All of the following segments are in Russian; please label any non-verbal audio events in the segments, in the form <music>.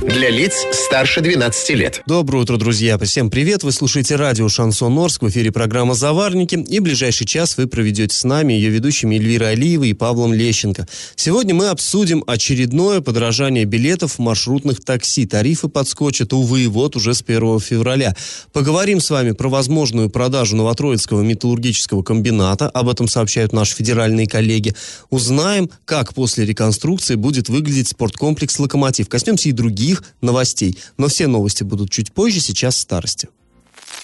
Для лиц старше 12 лет. Доброе утро, друзья. Всем привет. Вы слушаете радио «Шансон Орск». В эфире программа «Заварники». И ближайший час вы проведете с нами, ее ведущими Эльвирой Алиевой и Павлом Лещенко. Сегодня мы обсудим очередное подорожание билетов в маршрутных такси. Тарифы подскочат, увы, вот уже с 1 февраля. Поговорим с вами про возможную продажу Новотроицкого металлургического комбината. Об этом сообщают наши федеральные коллеги. Узнаем, как после реконструкции будет выглядеть спорткомплекс «Локомотив». Коснемся и других новостей. Но все новости будут чуть позже, сейчас старости.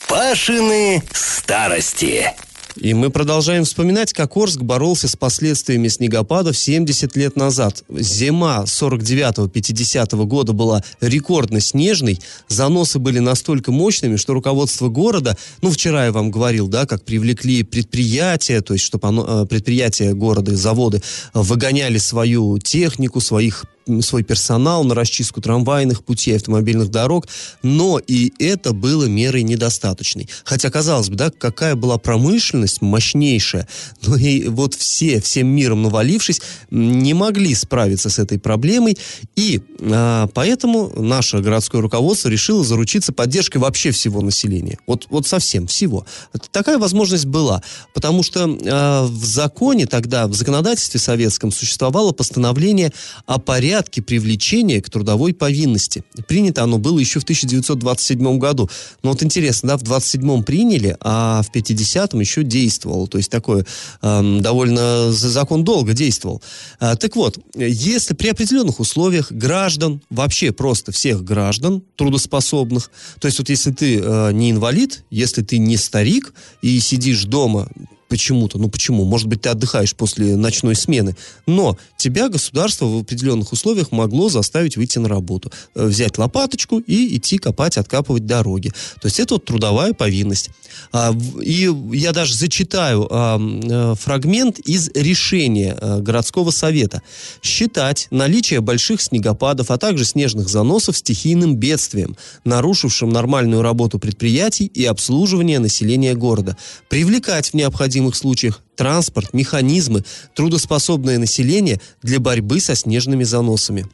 Пашины старости. И мы продолжаем вспоминать, как Орск боролся с последствиями снегопадов 70 лет назад. Зима 49-50 года была рекордно снежной, заносы были настолько мощными, что руководство города, ну, вчера я вам говорил, да, как привлекли предприятия, то есть, чтобы оно, э, предприятия города и заводы выгоняли свою технику, своих свой персонал на расчистку трамвайных путей, автомобильных дорог, но и это было мерой недостаточной. Хотя, казалось бы, да, какая была промышленность мощнейшая, <laughs> но и вот все, всем миром навалившись, не могли справиться с этой проблемой, и а, поэтому наше городское руководство решило заручиться поддержкой вообще всего населения. Вот, вот совсем всего. Такая возможность была, потому что а, в законе тогда, в законодательстве советском существовало постановление о порядке порядке привлечения к трудовой повинности. Принято оно было еще в 1927 году. Но вот интересно, да, в 27-м приняли, а в 50-м еще действовал. То есть такой э, довольно закон долго действовал. А, так вот, если при определенных условиях граждан, вообще просто всех граждан трудоспособных, то есть вот если ты э, не инвалид, если ты не старик и сидишь дома почему-то. Ну почему? Может быть, ты отдыхаешь после ночной смены. Но тебя государство в определенных условиях могло заставить выйти на работу. Э, взять лопаточку и идти копать, откапывать дороги. То есть это вот трудовая повинность. А, и я даже зачитаю а, фрагмент из решения а, городского совета. Считать наличие больших снегопадов, а также снежных заносов стихийным бедствием, нарушившим нормальную работу предприятий и обслуживание населения города. Привлекать в необходимых необходимых случаях. Транспорт, механизмы, трудоспособное население для борьбы со снежными заносами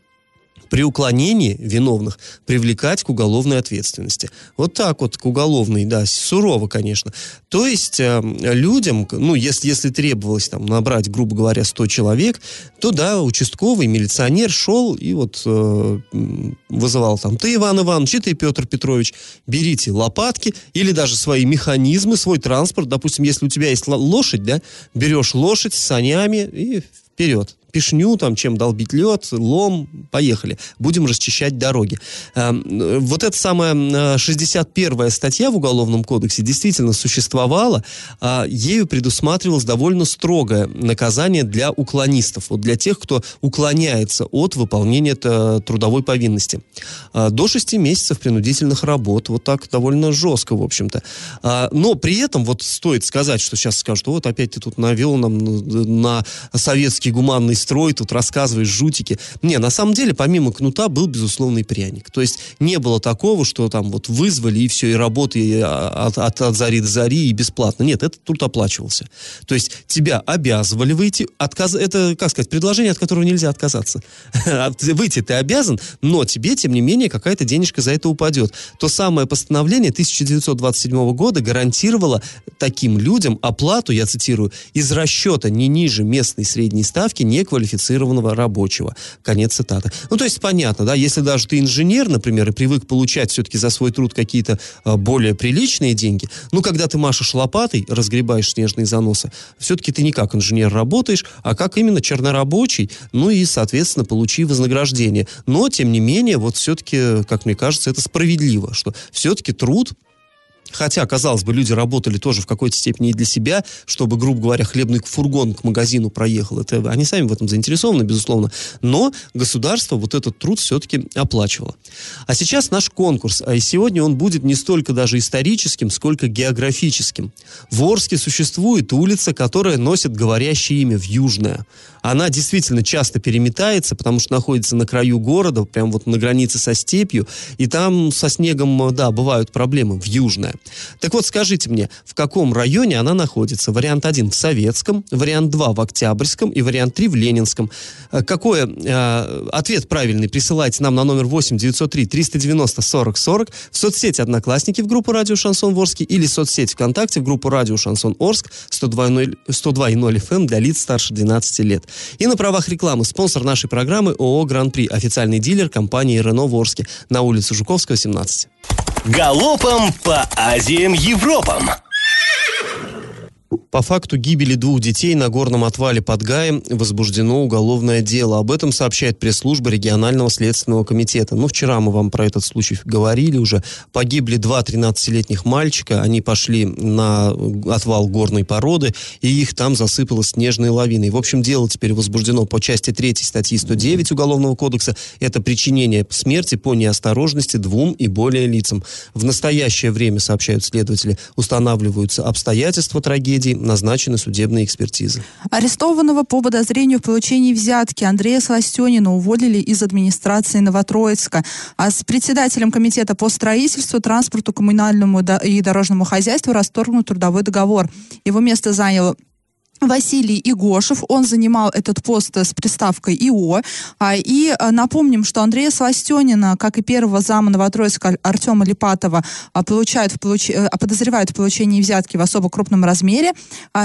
при уклонении виновных привлекать к уголовной ответственности. Вот так вот, к уголовной, да, сурово, конечно. То есть э, людям, ну, если, если требовалось там набрать, грубо говоря, 100 человек, то, да, участковый милиционер шел и вот э, вызывал там, ты, Иван Иванович, и ты, Петр Петрович, берите лопатки или даже свои механизмы, свой транспорт, допустим, если у тебя есть лошадь, да, берешь лошадь с санями и вперед пешню, там, чем долбить лед, лом, поехали. Будем расчищать дороги. Эм, вот эта самая 61-я статья в Уголовном кодексе действительно существовала. А ею предусматривалось довольно строгое наказание для уклонистов, вот для тех, кто уклоняется от выполнения трудовой повинности. А, до 6 месяцев принудительных работ. Вот так довольно жестко, в общем-то. Но при этом вот стоит сказать, что сейчас скажут, вот опять ты тут навел нам на советский гуманный строй, тут рассказываешь жутики. Не, на самом деле, помимо кнута был безусловный пряник. То есть не было такого, что там вот вызвали и все, и работай от, от, от зари до зари и бесплатно. Нет, этот труд оплачивался. То есть тебя обязывали выйти, отказ... это, как сказать, предложение, от которого нельзя отказаться. <laughs> выйти ты обязан, но тебе, тем не менее, какая-то денежка за это упадет. То самое постановление 1927 года гарантировало таким людям оплату, я цитирую, из расчета не ниже местной средней ставки, не квалифицированного рабочего. Конец цитаты. Ну, то есть понятно, да, если даже ты инженер, например, и привык получать все-таки за свой труд какие-то а, более приличные деньги, ну, когда ты машешь лопатой, разгребаешь снежные заносы, все-таки ты не как инженер работаешь, а как именно чернорабочий, ну и, соответственно, получи вознаграждение. Но, тем не менее, вот все-таки, как мне кажется, это справедливо, что все-таки труд Хотя, казалось бы, люди работали тоже в какой-то степени и для себя, чтобы, грубо говоря, хлебный фургон к магазину проехал. Это, они сами в этом заинтересованы, безусловно. Но государство вот этот труд все-таки оплачивало. А сейчас наш конкурс. А и сегодня он будет не столько даже историческим, сколько географическим. В Орске существует улица, которая носит говорящее имя в Южное. Она действительно часто переметается, потому что находится на краю города, прям вот на границе со степью, и там со снегом, да, бывают проблемы в Южное. Так вот, скажите мне, в каком районе она находится? Вариант 1 в Советском, вариант 2 в Октябрьском и вариант 3 в Ленинском. Э, какой э, ответ правильный присылайте нам на номер 8 903 390 40 40 в соцсети «Одноклассники» в группу «Радио Шансон Орске» или в соцсети ВКонтакте в группу «Радио Шансон Орск» 102.0 FM эм для лиц старше 12 лет. И на правах рекламы спонсор нашей программы ООО «Гран-при», официальный дилер компании «Рено» в Орске на улице Жуковского, 17. Галопом по Азиям Европам! По факту гибели двух детей на горном отвале под Гаем возбуждено уголовное дело. Об этом сообщает пресс-служба регионального следственного комитета. Ну, вчера мы вам про этот случай говорили уже. Погибли два 13-летних мальчика. Они пошли на отвал горной породы, и их там засыпало снежной лавиной. В общем, дело теперь возбуждено по части 3 статьи 109 Уголовного кодекса. Это причинение смерти по неосторожности двум и более лицам. В настоящее время, сообщают следователи, устанавливаются обстоятельства трагедии, трагедий назначены судебные экспертизы. Арестованного по подозрению в получении взятки Андрея Сластенина уволили из администрации Новотроицка. А с председателем комитета по строительству, транспорту, коммунальному и дорожному хозяйству расторгнут трудовой договор. Его место занял Василий Игошев, он занимал этот пост с приставкой ИО. А, и а, напомним, что Андрея Сластенина, как и первого зама Новотроицка Артема Липатова, а, получают получ... Э, подозревают в получении взятки в особо крупном размере.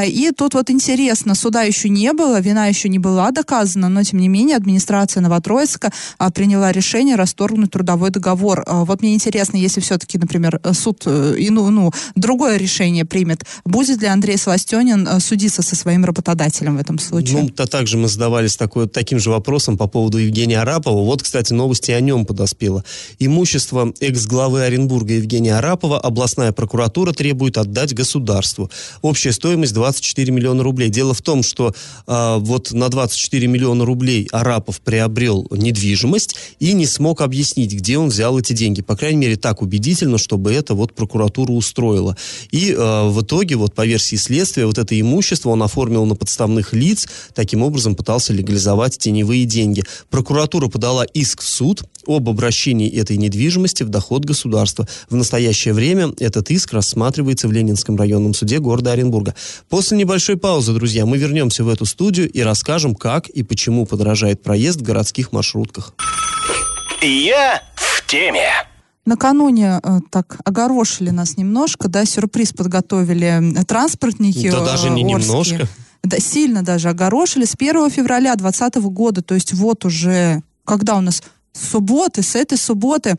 И тут вот интересно, суда еще не было, вина еще не была доказана, но тем не менее администрация Новотроицка приняла решение расторгнуть трудовой договор. Вот мне интересно, если все-таки, например, суд э, и, ну, ну, другое решение примет, будет ли Андрей Сластенин э, судиться со своим своим работодателем в этом случае? Ну, то также мы задавались такой, таким же вопросом по поводу Евгения Арапова. Вот, кстати, новости о нем подоспело. Имущество экс-главы Оренбурга Евгения Арапова областная прокуратура требует отдать государству. Общая стоимость 24 миллиона рублей. Дело в том, что э, вот на 24 миллиона рублей Арапов приобрел недвижимость и не смог объяснить, где он взял эти деньги. По крайней мере, так убедительно, чтобы это вот прокуратура устроила. И э, в итоге, вот по версии следствия, вот это имущество он оформил на подставных лиц, таким образом пытался легализовать теневые деньги. Прокуратура подала иск в суд об обращении этой недвижимости в доход государства. В настоящее время этот иск рассматривается в Ленинском районном суде города Оренбурга. После небольшой паузы, друзья, мы вернемся в эту студию и расскажем, как и почему подорожает проезд в городских маршрутках. Я в теме. Накануне э, так огорошили нас немножко, да, сюрприз подготовили транспортники. Да даже не Орские. немножко. Да, сильно даже огорошили с 1 февраля 2020 года, то есть вот уже, когда у нас субботы, с этой субботы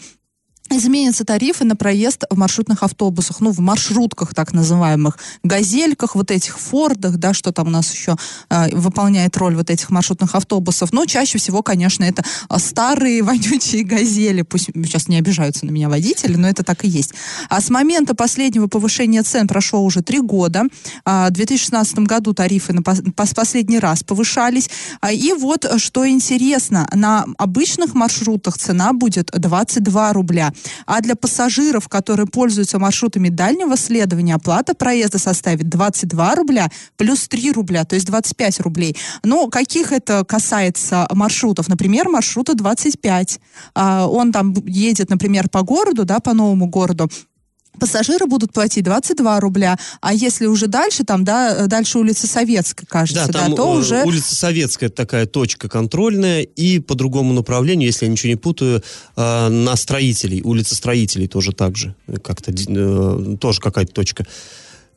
изменятся тарифы на проезд в маршрутных автобусах, ну, в маршрутках так называемых, газельках, вот этих фордах, да, что там у нас еще э, выполняет роль вот этих маршрутных автобусов. Но чаще всего, конечно, это а, старые <laughs> вонючие газели. Пусть сейчас не обижаются на меня водители, но это так и есть. А с момента последнего повышения цен прошло уже три года. А, в 2016 году тарифы на пос последний раз повышались. А, и вот, что интересно, на обычных маршрутах цена будет 22 рубля. А для пассажиров, которые пользуются маршрутами дальнего следования, оплата проезда составит 22 рубля плюс 3 рубля, то есть 25 рублей. Но каких это касается маршрутов? Например, маршрута 25. А, он там едет, например, по городу, да, по новому городу, пассажиры будут платить 22 рубля, а если уже дальше, там, да, дальше улица Советская, кажется, да, там, да то уже... улица Советская такая точка контрольная, и по другому направлению, если я ничего не путаю, э, на строителей, улица строителей тоже так же, как-то, э, тоже какая-то точка.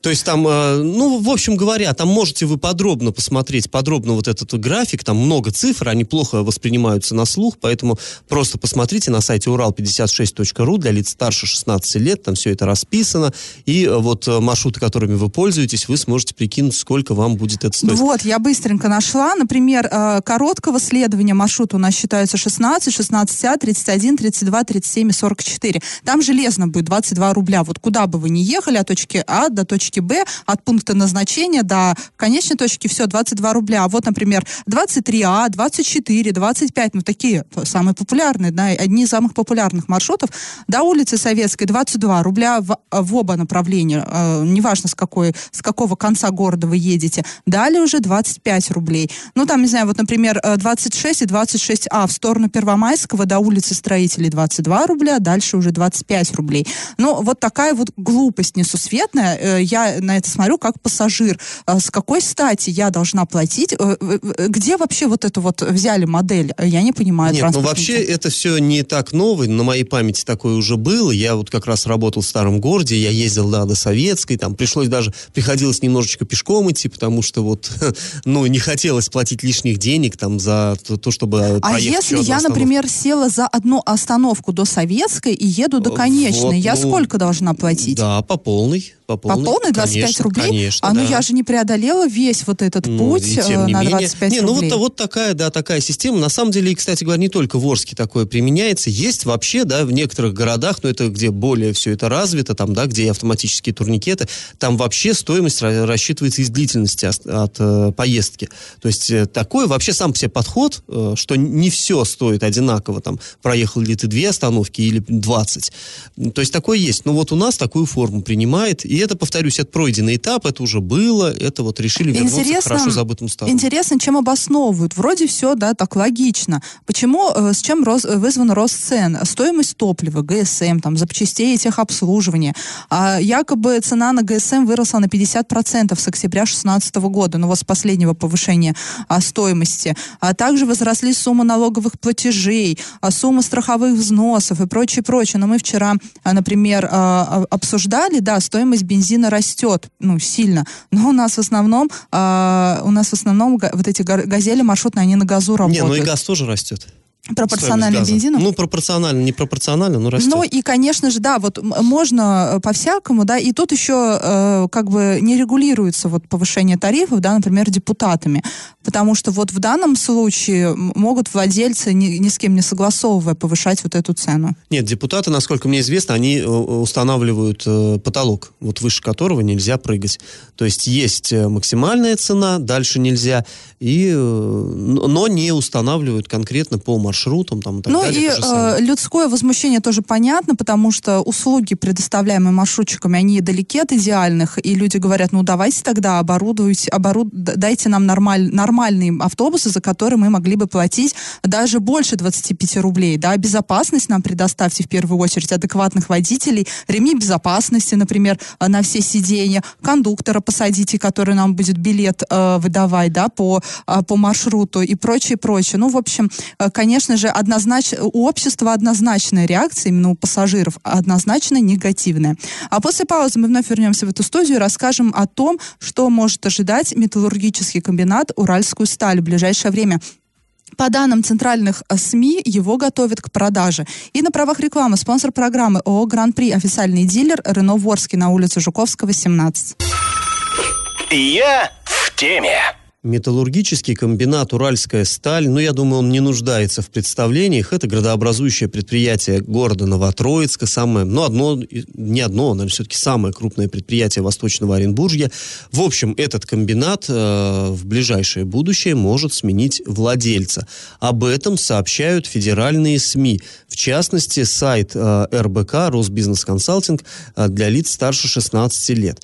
То есть там, э, ну, в общем говоря, там можете вы подробно посмотреть, подробно вот этот график, там много цифр, они плохо воспринимаются на слух, поэтому просто посмотрите на сайте урал56.ру для лиц старше 16 лет, там все это расписано, и э, вот э, маршруты, которыми вы пользуетесь, вы сможете прикинуть, сколько вам будет это стоить. Вот, я быстренько нашла. Например, короткого следования маршрута у нас считается 16, 16А, 31, 32, 37 и 44. Там железно будет 22 рубля. Вот куда бы вы ни ехали от точки А до точки Б, от пункта назначения до конечной точки, все, 22 рубля. А вот, например, 23А, 24, 25, ну такие самые популярные, да, одни из самых популярных маршрутов. До улицы Советской 22 рубля в, в оба направления, э, неважно с, какой, с какого конца города вы едете. Далее уже 25 рублей. Ну, там, не знаю, вот, например, э, 26 и 26А в сторону Первомайского до улицы Строителей 22 рубля, дальше уже 25 рублей. Ну, вот такая вот глупость несусветная. Э, Я на это смотрю как пассажир. Э, С какой стати я должна платить? Э, э, э, Где вообще вот эту вот взяли модель? Я не понимаю. Нет, ну вообще это все не так новое, на моей памяти такое уже было. Я вот как раз работал в старом городе, я ездил да, до Советской, там пришлось даже, приходилось немножечко пешком идти, потому что вот, <laughs> ну, не хотелось платить лишних денег там за то, то, чтобы А если я, остановку. например, села за одну остановку до Советской и еду до Вот, Конечной, я ну, сколько должна платить? Да, по полной. По По полной, полной 25 конечно, рублей? Конечно, а ну да. я же не преодолела весь вот этот Ну, путь э, не на менее. 25 не, ну рублей. вот, вот такая, да, такая система. На самом деле, кстати говоря, не только в Орске такое применяется. Есть вообще, да, в некоторых городах, но это где более все это развито, там, да, где автоматические турникеты, там вообще стоимость ра- рассчитывается из длительности ос- от, э, поездки. То есть э, такой вообще сам себе подход, э, что не все стоит одинаково, там, проехал ли ты две остановки или 20. То есть такое есть. Но вот у нас такую форму принимает, и это, повторюсь, это пройденный этап, это уже было, это вот решили вернуться к хорошо забытым старым. Интересно, чем обосновывают. Вроде все, да, так логично. Почему, э, с чем роз- вызван рост цен? Стоимость топлива, ГСМ, там, запчастей и техобслуживания. А якобы цена на ГСМ выросла на 50% с октября 2016 года, ну вот с последнего повышения а, стоимости. А также возросли суммы налоговых платежей, а, суммы страховых взносов и прочее, прочее. Но мы вчера, а, например, а, а, обсуждали, да, стоимость бензина растет, ну, сильно. Но у нас в основном, а, у нас в основном вот эти газели маршрутные, они на газу Не, работают. ну и газ тоже растет. Пропорционально бензину? Ну, пропорционально, не пропорционально, но растет. Ну и, конечно же, да, вот можно э, по-всякому, да, и тут еще э, как бы не регулируется вот повышение тарифов, да, например, депутатами, потому что вот в данном случае могут владельцы ни, ни с кем не согласовывая повышать вот эту цену. Нет, депутаты, насколько мне известно, они э, устанавливают э, потолок, вот выше которого нельзя прыгать. То есть есть э, максимальная цена, дальше нельзя, и, э, но не устанавливают конкретно по маршрутам там, и так ну далее. и же самое. э, людское возмущение тоже понятно, потому что услуги, предоставляемые маршрутчиками, они далеки от идеальных, и люди говорят, ну давайте тогда оборудуйте, оборуд... дайте нам нормаль... нормальные автобусы, за которые мы могли бы платить даже больше 25 рублей, да, безопасность нам предоставьте в первую очередь, адекватных водителей, ремни безопасности, например, э, на все сиденья, кондуктора посадите, который нам будет билет э, выдавать, да, по, э, по маршруту и прочее, прочее. Ну, в общем, э, конечно же, однозначно, у общества однозначная реакция, именно у пассажиров, однозначно негативная. А после паузы мы вновь вернемся в эту студию и расскажем о том, что может ожидать металлургический комбинат «Уральскую сталь» в ближайшее время. По данным центральных э, СМИ, его готовят к продаже. И на правах рекламы спонсор программы ООО «Гран-при» официальный дилер Рено Ворский на улице Жуковского, 17. Я в теме. Металлургический комбинат «Уральская сталь», ну, я думаю, он не нуждается в представлениях. Это градообразующее предприятие города Новотроицка, самое, ну, одно, не одно, наверное, все-таки самое крупное предприятие Восточного Оренбуржья. В общем, этот комбинат э, в ближайшее будущее может сменить владельца. Об этом сообщают федеральные СМИ. В частности, сайт э, РБК, Росбизнес Консалтинг, э, для лиц старше 16 лет.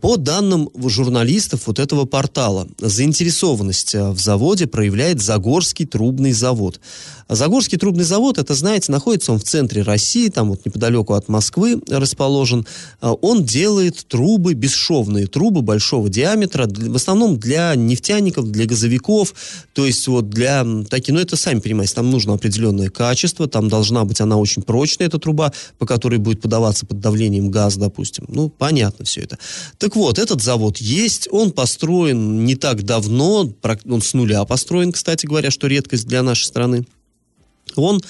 По данным журналистов вот этого портала, заинтересованность в заводе проявляет Загорский трубный завод. Загорский трубный завод, это, знаете, находится он в центре России, там вот неподалеку от Москвы расположен. Он делает трубы, бесшовные трубы большого диаметра, в основном для нефтяников, для газовиков, то есть вот для таких, ну это сами понимаете, там нужно определенное качество, там должна быть она очень прочная, эта труба, по которой будет подаваться под давлением газ, допустим. Ну, понятно все это. Так вот, этот завод есть, он построен не так давно, он с нуля построен, кстати говоря, что редкость для нашей страны. Он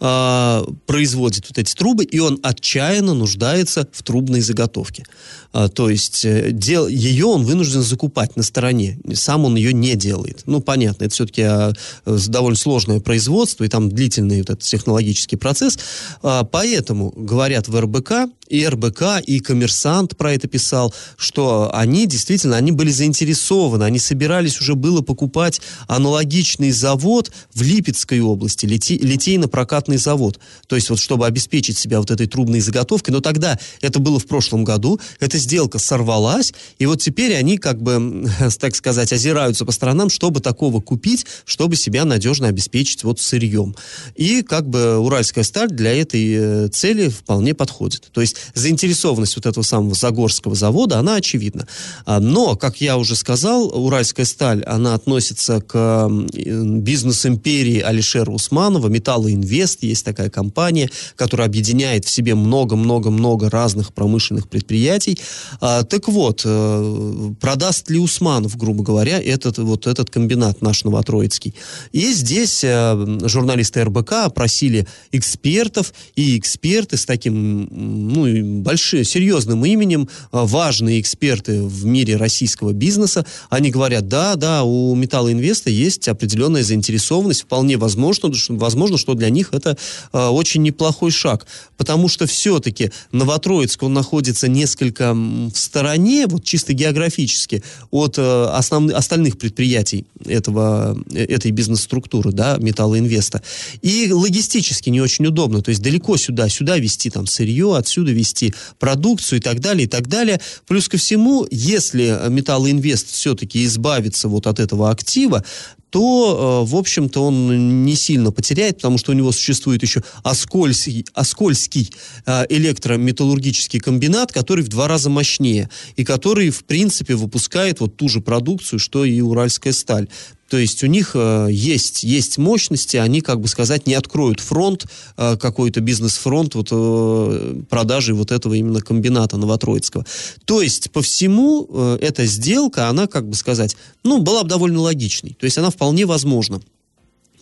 э, производит вот эти трубы, и он отчаянно нуждается в трубной заготовке. А, то есть э, дел, ее он вынужден закупать на стороне. Сам он ее не делает. Ну, понятно, это все-таки а, довольно сложное производство, и там длительный вот этот технологический процесс. А, поэтому говорят в РБК, и РБК, и коммерсант про это писал, что они действительно, они были заинтересованы, они собирались уже было покупать аналогичный завод в Липецкой области, лите, литейно-прокатный завод. То есть вот чтобы обеспечить себя вот этой трубной заготовкой. Но тогда, это было в прошлом году, это сделка сорвалась, и вот теперь они, как бы, <laughs> так сказать, озираются по сторонам, чтобы такого купить, чтобы себя надежно обеспечить вот сырьем. И как бы уральская сталь для этой э, цели вполне подходит. То есть заинтересованность вот этого самого Загорского завода, она очевидна. А, но, как я уже сказал, уральская сталь, она относится к бизнес-империи Алишера Усманова, Металлоинвест, есть такая компания, которая объединяет в себе много-много-много разных промышленных предприятий. А, так вот, э, продаст ли Усманов, грубо говоря, этот, вот этот комбинат наш Новотроицкий. И здесь э, журналисты РБК опросили экспертов, и эксперты с таким ну, большим, серьезным именем, э, важные эксперты в мире российского бизнеса, они говорят, да, да, у Металлоинвеста есть определенная заинтересованность, вполне возможно, возможно, что для них это очень неплохой шаг, потому что все-таки Новотроицк, он находится несколько в стороне, вот чисто географически, от э, основных, остальных предприятий этого, э, этой бизнес-структуры, да, металлоинвеста. И логистически не очень удобно, то есть далеко сюда, сюда вести там сырье, отсюда вести продукцию и так далее, и так далее. Плюс ко всему, если металлоинвест все-таки избавится вот от этого актива, то, э, в общем-то, он не сильно потеряет, потому что у него существует еще Оскольский, Оскольский э, электрометаллургический комбинат, который в два раза мощнее, и который, в принципе, выпускает вот ту же продукцию, что и Уральская сталь. То есть у них э, есть, есть мощности, они, как бы сказать, не откроют фронт, э, какой-то бизнес-фронт вот, э, продажи вот этого именно комбината Новотроицкого. То есть по всему эта сделка, она, как бы сказать, ну, была бы довольно логичной. То есть она вполне возможна.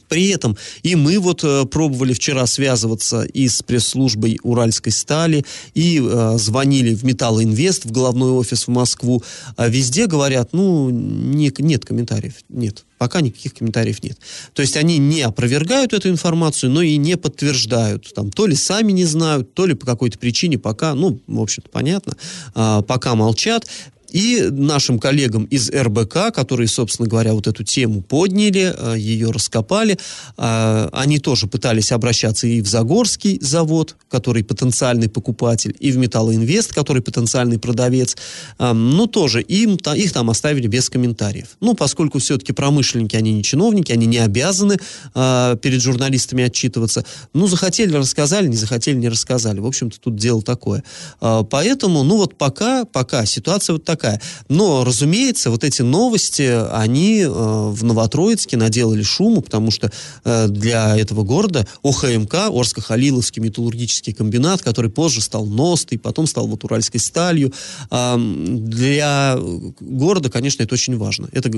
При этом и мы вот э, пробовали вчера связываться и с пресс-службой Уральской стали, и э, звонили в Металлоинвест, в головной офис в Москву. А везде говорят, ну, не, нет комментариев, нет. Пока никаких комментариев нет. То есть они не опровергают эту информацию, но и не подтверждают. Там, то ли сами не знают, то ли по какой-то причине пока, ну, в общем-то, понятно, а, пока молчат. И нашим коллегам из РБК, которые, собственно говоря, вот эту тему подняли, э, ее раскопали, э, они тоже пытались обращаться и в Загорский завод, который потенциальный покупатель, и в Металлоинвест, который потенциальный продавец. Э, ну, тоже им, их там оставили без комментариев. Ну, поскольку все-таки промышленники, они не чиновники, они не обязаны перед журналистами отчитываться. Ну, захотели, рассказали, не захотели, не рассказали. В общем-то, тут дело такое. Поэтому, ну, вот пока, пока ситуация вот такая такая. Но, разумеется, вот эти новости, они э, в Новотроицке наделали шуму, потому что э, для этого города ОХМК, Орско-Халиловский металлургический комбинат, который позже стал НОСТой, потом стал вот Уральской сталью, э, для города, конечно, это очень важно. Это,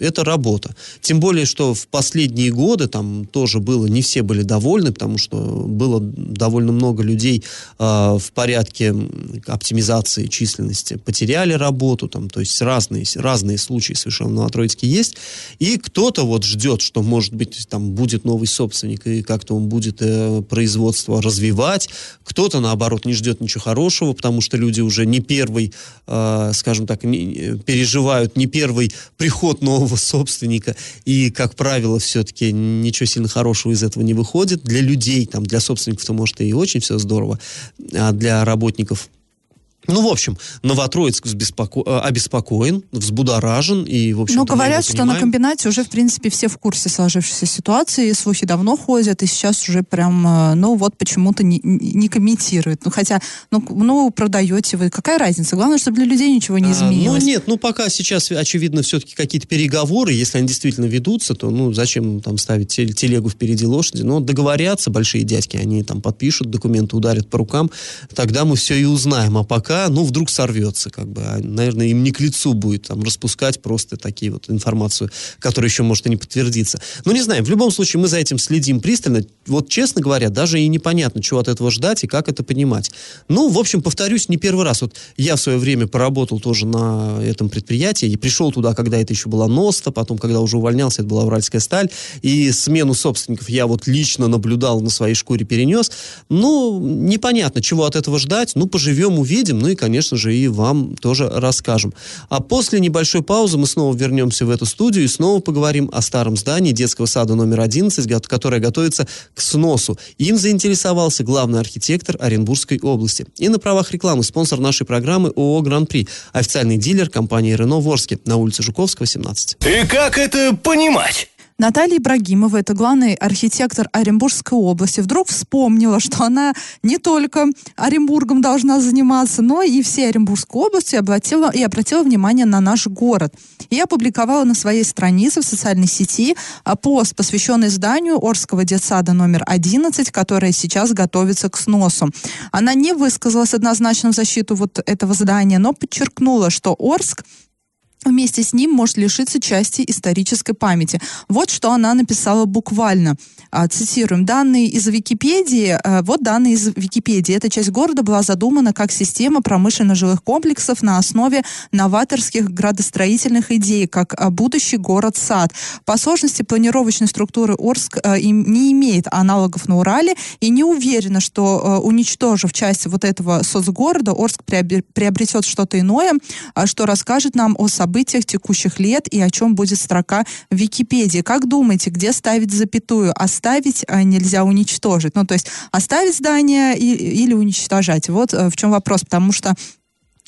это работа. Тем более, что в последние годы там тоже было, не все были довольны, потому что было довольно много людей э, в порядке оптимизации численности потеряли работу, работу, там, то есть разные, разные случаи совершенно на Троицке есть, и кто-то вот ждет, что, может быть, там будет новый собственник, и как-то он будет э, производство развивать, кто-то, наоборот, не ждет ничего хорошего, потому что люди уже не первый, э, скажем так, не, переживают не первый приход нового собственника, и, как правило, все-таки ничего сильно хорошего из этого не выходит. Для людей, там, для собственников-то, может, и очень все здорово, а для работников Ну, в общем, Новотроицк взбеспоко... э, обеспокоен, взбудоражен и, в общем Но говорят, что на комбинате уже, в принципе, все в курсе сложившейся ситуации, слухи давно ходят, и сейчас уже прям, э, ну вот почему-то не, не комментируют. Ну, хотя, ну, ну, продаете вы, какая разница? Главное, чтобы для людей ничего не изменилось. А, ну, нет, ну, пока сейчас, очевидно, все-таки какие-то переговоры, если они действительно ведутся, то, ну, зачем там ставить телегу впереди лошади? Ну, договорятся большие дядьки, они там подпишут документы, ударят по рукам, тогда мы все и узнаем. А пока пока, ну, вдруг сорвется, как бы. А, наверное, им не к лицу будет там распускать просто такие вот информацию, которая еще может и не подтвердиться. Ну, не знаю, в любом случае мы за этим следим пристально. Вот, честно говоря, даже и непонятно, чего от этого ждать и как это понимать. Ну, в общем, повторюсь, не первый раз. Вот я в свое время поработал тоже на этом предприятии и пришел туда, когда это еще была Носта, потом, когда уже увольнялся, это была Уральская сталь, и смену собственников я вот лично наблюдал, на своей шкуре перенес. Ну, непонятно, чего от этого ждать. Ну, поживем, увидим ну и, конечно же, и вам тоже расскажем. А после небольшой паузы мы снова вернемся в эту студию и снова поговорим о старом здании детского сада номер 11, которое готовится к сносу. Им заинтересовался главный архитектор Оренбургской области. И на правах рекламы спонсор нашей программы ООО «Гран-при», официальный дилер компании «Рено» в на улице Жуковского, 17. И как это понимать? Наталья Ибрагимова, это главный архитектор Оренбургской области, вдруг вспомнила, что она не только Оренбургом должна заниматься, но и всей Оренбургской областью и обратила, и обратила внимание на наш город. И опубликовала на своей странице в социальной сети а, пост, посвященный зданию Орского детсада номер 11, которое сейчас готовится к сносу. Она не высказалась однозначно в защиту вот этого здания, но подчеркнула, что Орск вместе с ним может лишиться части исторической памяти. Вот что она написала буквально. А, цитируем. Данные из Википедии, а, вот данные из Википедии. Эта часть города была задумана как система промышленно-жилых комплексов на основе новаторских градостроительных идей, как а, будущий город-сад. По сложности планировочной структуры Орск не имеет аналогов на Урале и не уверена, что уничтожив часть вот этого соцгорода, Орск приобретет что-то иное, что расскажет нам о событиях событиях текущих лет и о чем будет строка в Википедии. Как думаете, где ставить запятую? Оставить а нельзя уничтожить. Ну, то есть оставить здание и, или уничтожать. Вот э, в чем вопрос. Потому что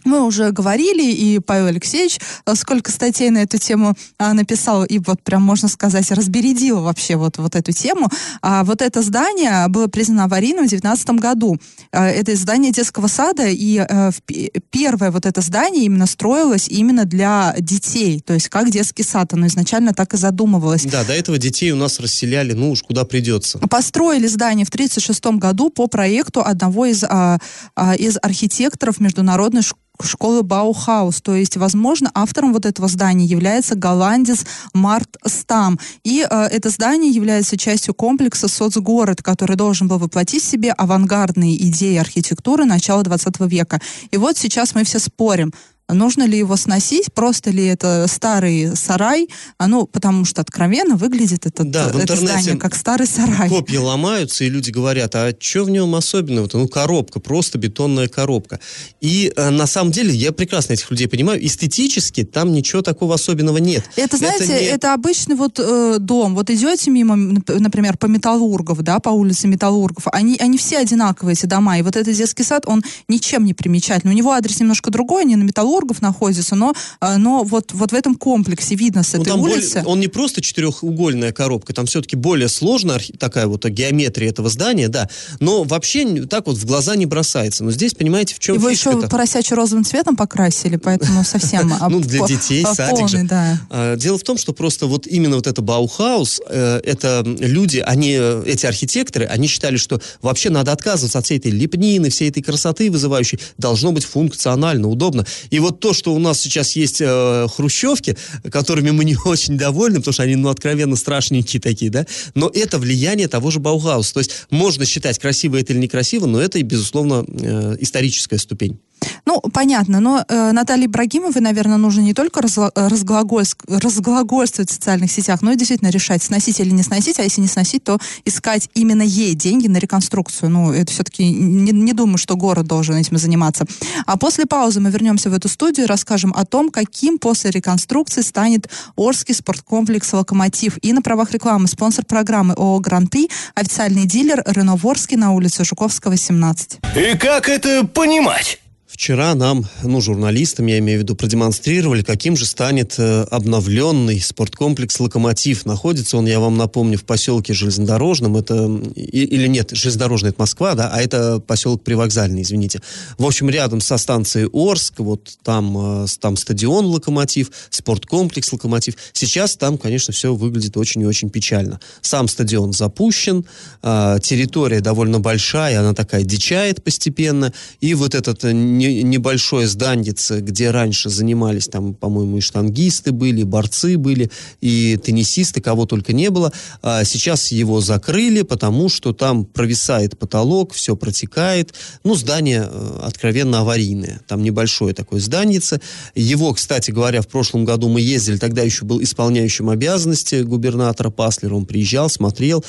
мы уже говорили, и Павел Алексеевич э, сколько статей на эту тему а, написал, и вот прям, можно сказать, разбередил вообще вот, вот эту тему. А вот это здание было признано аварийным в 2019 году. А, это здание детского сада, и а, в, первое вот это здание именно строилось именно для детей, то есть как детский сад, оно изначально так и задумывалось. Да, до этого детей у нас расселяли, ну уж куда придется. Построили здание в 1936 году по проекту одного из, а, а, из архитекторов международной школы школы Баухаус. То есть, возможно, автором вот этого здания является голландец Март Стам. И э, это здание является частью комплекса «Соцгород», который должен был воплотить в себе авангардные идеи архитектуры начала 20 века. И вот сейчас мы все спорим, Нужно ли его сносить, просто ли это старый сарай, а, ну, потому что откровенно выглядит это, да, это здание как старый сарай. Копья ломаются, и люди говорят, а что в нем особенного? Ну, коробка, просто бетонная коробка. И э, на самом деле, я прекрасно этих людей понимаю, эстетически там ничего такого особенного нет. Это, знаете, это, не... это обычный вот э, дом. Вот идете мимо, например, по Металлургов, да, по улице Металлургов, они, они все одинаковые, эти дома. И вот этот детский сад, он ничем не примечательный. У него адрес немножко другой, не на Металлургов, Оргов находится, но, а, но вот, вот в этом комплексе видно с ну, этой улицы. Более, он не просто четырехугольная коробка, там все-таки более сложная такая вот геометрия этого здания, да, но вообще так вот в глаза не бросается. Но здесь, понимаете, в чем Его еще поросячьим розовым цветом покрасили, поэтому совсем <laughs> Ну, для детей садик же. А, дело в том, что просто вот именно вот это Баухаус, э, это люди, они, эти архитекторы, они считали, что вообще надо отказываться от всей этой лепнины, всей этой красоты вызывающей, должно быть функционально, удобно. И вот то, что у нас сейчас есть э, хрущевки, которыми мы не <laughs> очень довольны, потому что они, ну, откровенно страшненькие такие, да, но это влияние того же Баугауса. То есть можно считать, красиво это или некрасиво, но это, безусловно, э, историческая ступень. Ну, понятно, но э, Наталье Ибрагимовой, наверное, нужно не только разглагольствовать в социальных сетях, но и действительно решать, сносить или не сносить, а если не сносить, то искать именно ей деньги на реконструкцию. Ну, это все-таки не, не думаю, что город должен этим заниматься. А после паузы мы вернемся в эту студию и расскажем о том, каким после реконструкции станет Орский спорткомплекс «Локомотив». И на правах рекламы спонсор программы ООО «Гран-при», официальный дилер «Рено Ворский» на улице Жуковского, 17. И как это понимать? Вчера нам, ну, журналистам, я имею в виду, продемонстрировали, каким же станет э, обновленный спорткомплекс «Локомотив». Находится он, я вам напомню, в поселке Железнодорожном. Это, и, или нет, Железнодорожный это Москва, да, а это поселок Привокзальный, извините. В общем, рядом со станцией Орск, вот там, э, там стадион «Локомотив», спорткомплекс «Локомотив». Сейчас там, конечно, все выглядит очень и очень печально. Сам стадион запущен, э, территория довольно большая, она такая дичает постепенно, и вот этот не не, небольшое зданьице, где раньше занимались, там, по-моему, и штангисты были, и борцы были, и теннисисты, кого только не было. А сейчас его закрыли, потому что там провисает потолок, все протекает. Ну, здание э, откровенно аварийное. Там небольшое такое зданице. Его, кстати говоря, в прошлом году мы ездили, тогда еще был исполняющим обязанности губернатора Паслер. Он приезжал, смотрел.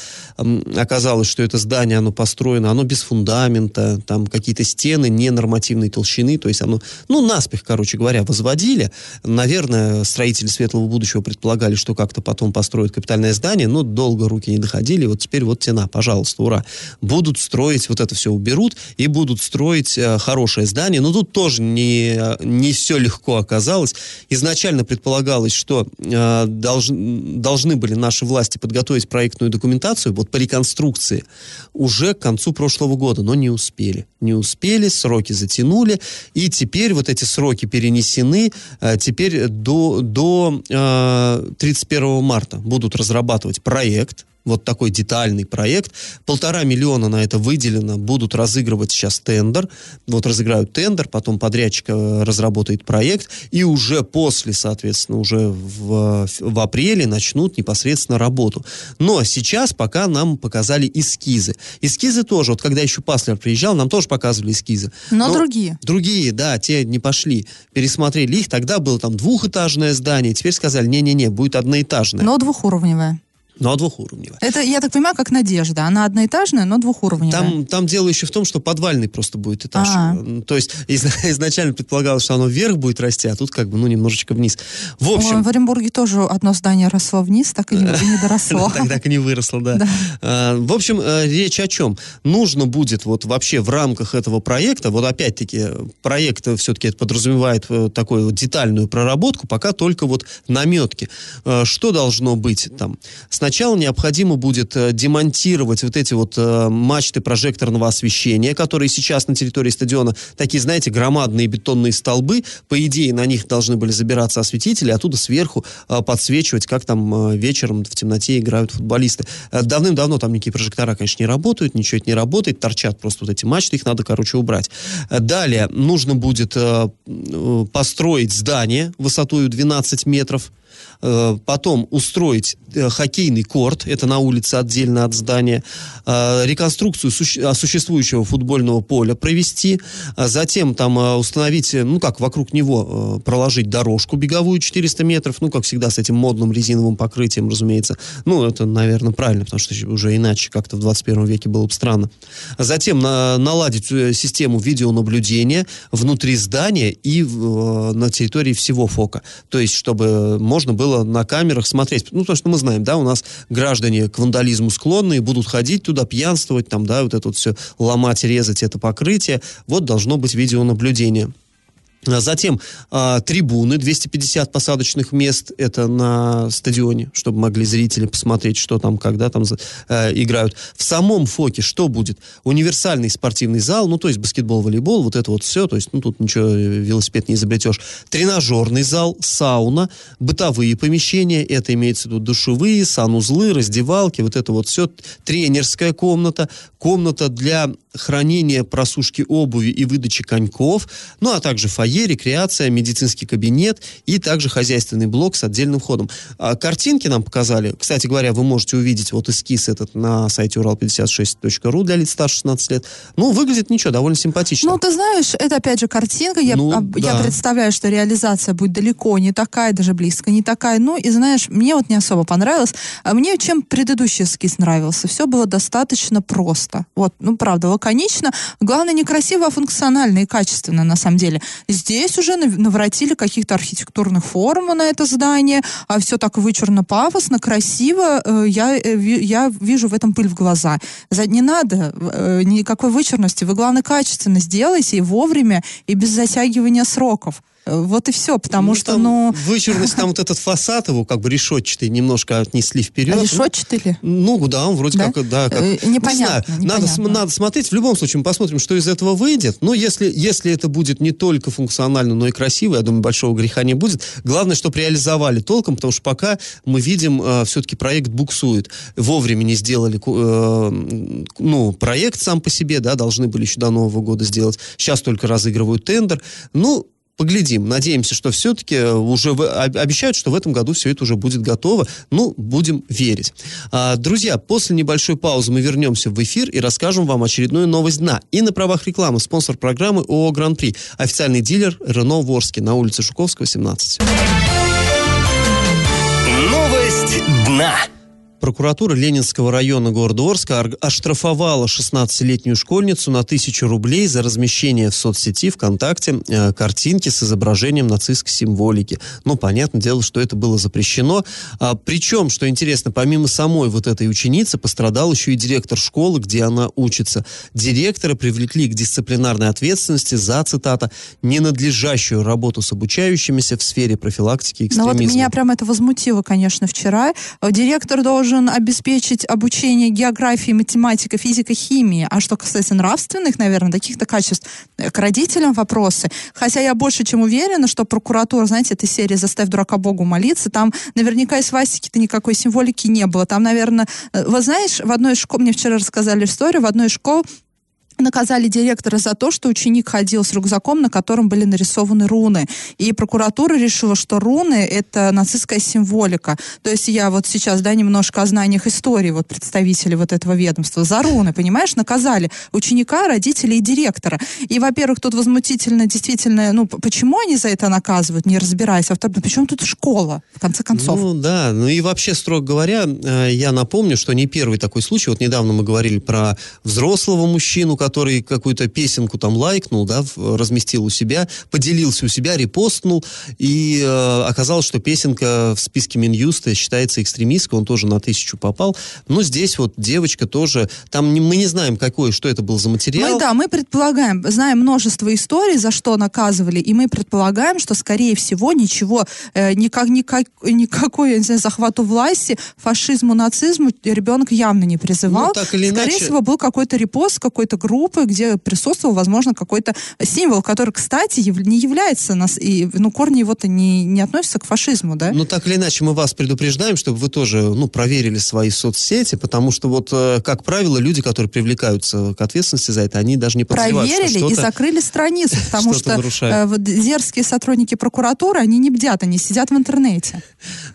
Оказалось, что это здание, оно построено, оно без фундамента, там какие-то стены ненормативной толщины толщины, то есть оно, ну, наспех, короче говоря, возводили. Наверное, строители светлого будущего предполагали, что как-то потом построят капитальное здание, но долго руки не доходили, вот теперь вот тена, пожалуйста, ура. Будут строить, вот это все уберут, и будут строить э, хорошее здание, но тут тоже не, не все легко оказалось. Изначально предполагалось, что э, долж, должны были наши власти подготовить проектную документацию вот по реконструкции уже к концу прошлого года, но не успели. Не успели, сроки затянули, и теперь вот эти сроки перенесены, э, теперь до, до 31 э, марта будут разрабатывать проект, вот такой детальный проект. Полтора миллиона на это выделено, будут разыгрывать сейчас тендер. Вот разыграют тендер, потом подрядчик э, разработает проект, и уже после, соответственно, уже в, в апреле начнут непосредственно работу. Но сейчас пока нам показали эскизы. Эскизы тоже, вот когда еще Паслер приезжал, нам тоже показывали эскизы. Но, Но другие. Другие, да, те не пошли. Пересмотрели их, тогда было там двухэтажное здание, теперь сказали, не-не-не, будет одноэтажное. Но двухуровневое. Ну, а двухуровневая. Это, я так понимаю, как «Надежда». Она одноэтажная, но двухуровневая. Там, там дело еще в том, что подвальный просто будет этаж. А-а. То есть из, <laughs> изначально предполагалось, что оно вверх будет расти, а тут как бы, ну, немножечко вниз. В общем... В Оренбурге тоже одно здание росло вниз, так и не, не доросло. <laughs> Так и не выросло, <laughs> да. А, в общем, э, речь о чем? Нужно будет вот вообще в рамках этого проекта, вот опять-таки, проект все-таки подразумевает э, такую детальную проработку, пока только вот наметки. Э, что должно быть там? Сначала Сначала необходимо будет э, демонтировать вот эти вот э, мачты прожекторного освещения, которые сейчас на территории стадиона такие, знаете, громадные бетонные столбы. По идее, на них должны были забираться осветители, оттуда сверху э, подсвечивать, как там вечером в темноте играют футболисты. Давным-давно там никакие прожектора, конечно, не работают, ничего это не работает, торчат просто вот эти мачты, их надо, короче, убрать. Далее нужно будет построить здание высотой 12 метров, потом устроить э, хоккейный корт, это на улице отдельно от здания, э, реконструкцию существующего футбольного поля провести, а затем там установить, ну как, вокруг него проложить дорожку беговую 400 метров, ну как всегда с этим модным резиновым покрытием, разумеется. Ну это, наверное, правильно, потому что уже иначе как-то в 21 веке было бы странно. Затем на, наладить систему видеонаблюдения внутри здания и на территории всего ФОКа. То есть, чтобы можно было было на камерах смотреть. Ну, то, что мы знаем, да, у нас граждане к вандализму склонные, будут ходить туда, пьянствовать, там, да, вот это вот все ломать, резать это покрытие. Вот должно быть видеонаблюдение. А затем э, трибуны, 250 посадочных мест, это на стадионе, чтобы могли зрители посмотреть, что там, когда там э, играют. В самом ФОКе что будет? Универсальный спортивный зал, ну, то есть баскетбол, волейбол, вот это вот все, то есть, ну, тут ничего, э, велосипед не изобретешь. Тренажерный зал, сауна, бытовые помещения, это имеется в виду душевые, санузлы, раздевалки, вот это вот все. Тренерская комната, комната для хранения просушки обуви и выдачи коньков, ну, а также фойе фойе, рекреация, медицинский кабинет и также хозяйственный блок с отдельным входом. А картинки нам показали. Кстати говоря, вы можете увидеть вот эскиз этот на сайте урал56.ру для лиц старше 16 лет. Ну, выглядит ничего, довольно симпатично. Ну, ты знаешь, это опять же картинка. Я, ну, я да. представляю, что реализация будет далеко не такая, даже близко не такая. Ну, и знаешь, мне вот не особо понравилось. А мне чем предыдущий эскиз нравился. Все было достаточно просто. Вот, ну, правда, лаконично. Главное, не красиво, а функционально и качественно, на самом деле. Здесь уже нав- наворотили каких-то архитектурных форм на это здание, а все так вычурно, пафосно, красиво. Э, Я, э, я вижу в этом пыль в глаза. За- Не надо э, никакой вычурности. Вы, главное, качественно сделайте и вовремя, и без затягивания сроков. Вот и все, потому Ну, что, там ну, Вычурность, там вот этот фасад его, как бы решетчатый, немножко отнесли вперед. а решетчатый ли? Ну, да, он вроде Да? как, да, как... Э, не непонятно, знаю, надо, непонятно. см- надо смотреть. В любом случае, мы посмотрим, что из этого выйдет. Но если, если это будет не только функционально, но и красиво, я думаю, большого греха не будет. Главное, чтобы реализовали толком, потому что пока мы видим, э, все-таки проект буксует. Вовремя не сделали, э, ну, проект сам по себе, да, должны были еще до Нового года сделать. Сейчас только разыгрывают тендер. Ну, Поглядим, надеемся, что все-таки уже в- об- обещают, что в этом году все это уже будет готово. Ну, будем верить. А, друзья, после небольшой паузы мы вернемся в эфир и расскажем вам очередную новость дна. И на правах рекламы спонсор программы ООО «Гран-при», официальный дилер Рено Ворске на улице Жуковского, 17. Новость дна. Прокуратура Ленинского района города Орска ор- оштрафовала 16-летнюю школьницу на 1000 рублей за размещение в соцсети ВКонтакте э, картинки с изображением нацистской символики. Ну, понятное дело, что это было запрещено. А, причем, что интересно, помимо самой вот этой ученицы, пострадал еще и директор школы, где она учится. Директора привлекли к дисциплинарной ответственности за, цитата, ненадлежащую работу с обучающимися в сфере профилактики Ну вот экстремизма. меня прям это возмутило, конечно, вчера. Директор должен обеспечить обучение географии, математика, физика, химии. А что касается нравственных, наверное, каких-то качеств, э, к родителям вопросы. Хотя я больше чем уверена, что прокуратура, знаете, этой серии «Заставь дурака Богу молиться», там наверняка и свастики-то никакой символики не было. Там, наверное, э, вот знаешь, в одной из школ, мне вчера рассказали историю, в одной из школ наказали директора за то, что ученик ходил с рюкзаком, на котором были нарисованы руны. И прокуратура решила, что руны — это нацистская символика. То есть я вот сейчас, да, немножко о знаниях истории вот представителей вот этого ведомства. За руны, понимаешь, наказали ученика, родителей и директора. И, во-первых, тут возмутительно действительно, ну, почему они за это наказывают, не разбираясь. А во-вторых, ну, почему тут школа, в конце концов? Ну да, ну и вообще, строго говоря, э, я напомню, что не первый такой случай. Вот недавно мы говорили про взрослого мужчину, который какую-то песенку там лайкнул, да, разместил у себя, поделился у себя, репостнул, и э, оказалось, что песенка в списке Минюста считается экстремистской, он тоже на тысячу попал. Но здесь вот девочка тоже, там не- мы не знаем, какой, что это был за материал. Мы, да, мы предполагаем, знаем множество историй, за что наказывали, и мы предполагаем, что, скорее всего, ничего, э, никак, никак, никакой, я не знаю, захвату власти, фашизму, нацизму ребенок явно не призывал. Ну, так или скорее иначе- всего, был какой-то репост какой-то группы, где присутствовал, возможно, какой-то символ, который, кстати, яв- не является, нас, и, ну, корни его-то не, не относятся к фашизму, да? Ну, так или иначе, мы вас предупреждаем, чтобы вы тоже, ну, проверили свои соцсети, потому что вот, э, как правило, люди, которые привлекаются к ответственности за это, они даже не подозревают, что проверили и что-то- закрыли страницу, потому что нарушают. э, дерзкие сотрудники прокуратуры, они не бдят, они сидят в интернете.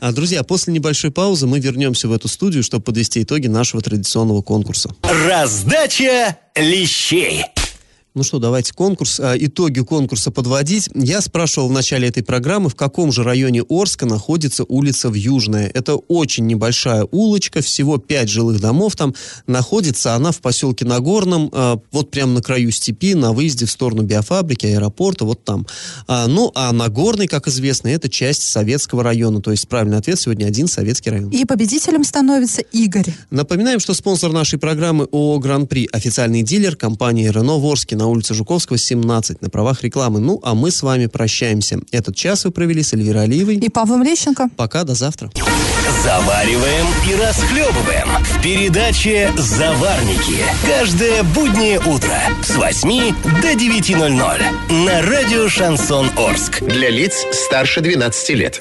А, друзья, после небольшой паузы мы вернемся в эту студию, чтобы подвести итоги нашего традиционного конкурса. Раздача лещей. shit. Ну что, давайте конкурс, а, итоги конкурса подводить. Я спрашивал в начале этой программы, в каком же районе Орска находится улица Вьюжная. Это очень небольшая улочка, всего пять жилых домов там. Находится она в поселке Нагорном, а, вот прямо на краю степи, на выезде в сторону биофабрики, аэропорта, вот там. А, ну, а Нагорный, как известно, это часть советского района. То есть правильный ответ сегодня один советский район. И победителем становится Игорь. Напоминаем, что спонсор нашей программы ООО «Гран-при» – официальный дилер компании «Рено Ворске» на улице Жуковского, 17, на правах рекламы. Ну, а мы с вами прощаемся. Этот час вы провели с Эльвирой Алиевой. И Павлом Лещенко. Пока, до завтра. Завариваем и расхлебываем в передаче «Заварники». Каждое буднее утро с 8 до 9.00 на радио «Шансон Орск». Для лиц старше 12 лет.